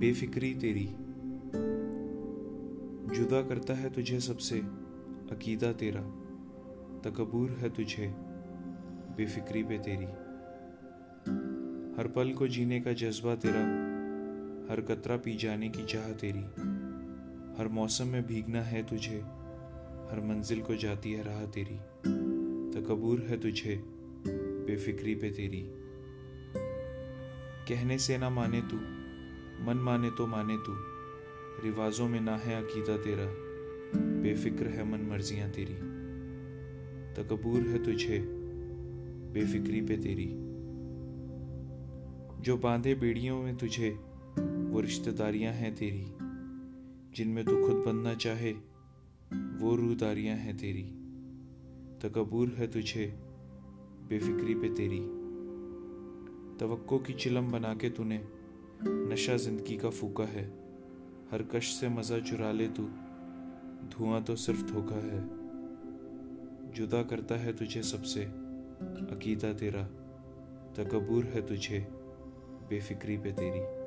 बेफिक्री तेरी। जुदा करता है तुझे सबसे, अकीदा तेरा। तकबूर है तुझे, बेफिक्री पे तेरी। हर पल को जीने का जज्बा तेरा, हर कतरा पी जाने की चाह तेरी। हर मौसम में भीगना है तुझे, हर मंजिल को जाती है राह तेरी। तकबूर है तुझे, बेफिक्री पे तेरी। कहने से ना माने तू मन माने तो माने तू, रिवाजों में ना है अकीदा तेरा, बेफिक्र है मन मर्जियाँ तेरी। तकबूर है तुझे, बेफिक्री पे तेरी। जो बांधे बेड़ियों में तुझे, वो रिश्तेदारियाँ हैं तेरी। जिनमें तू खुद बनना चाहे, वो रूदारियाँ हैं तेरी। तकबूर है तुझे, बेफिक्री पे तेरी। तवक्को की चिलम बना के तूने नशा ज़िंदगी का फूका है। हर कश से मज़ा चुरा ले तू। धुआँ तो सिर्फ़ धोखा है। जुदा करता है तुझे सबसे। अकीदा तेरा। तकबूर है तुझे। बेफिक्री पे तेरी।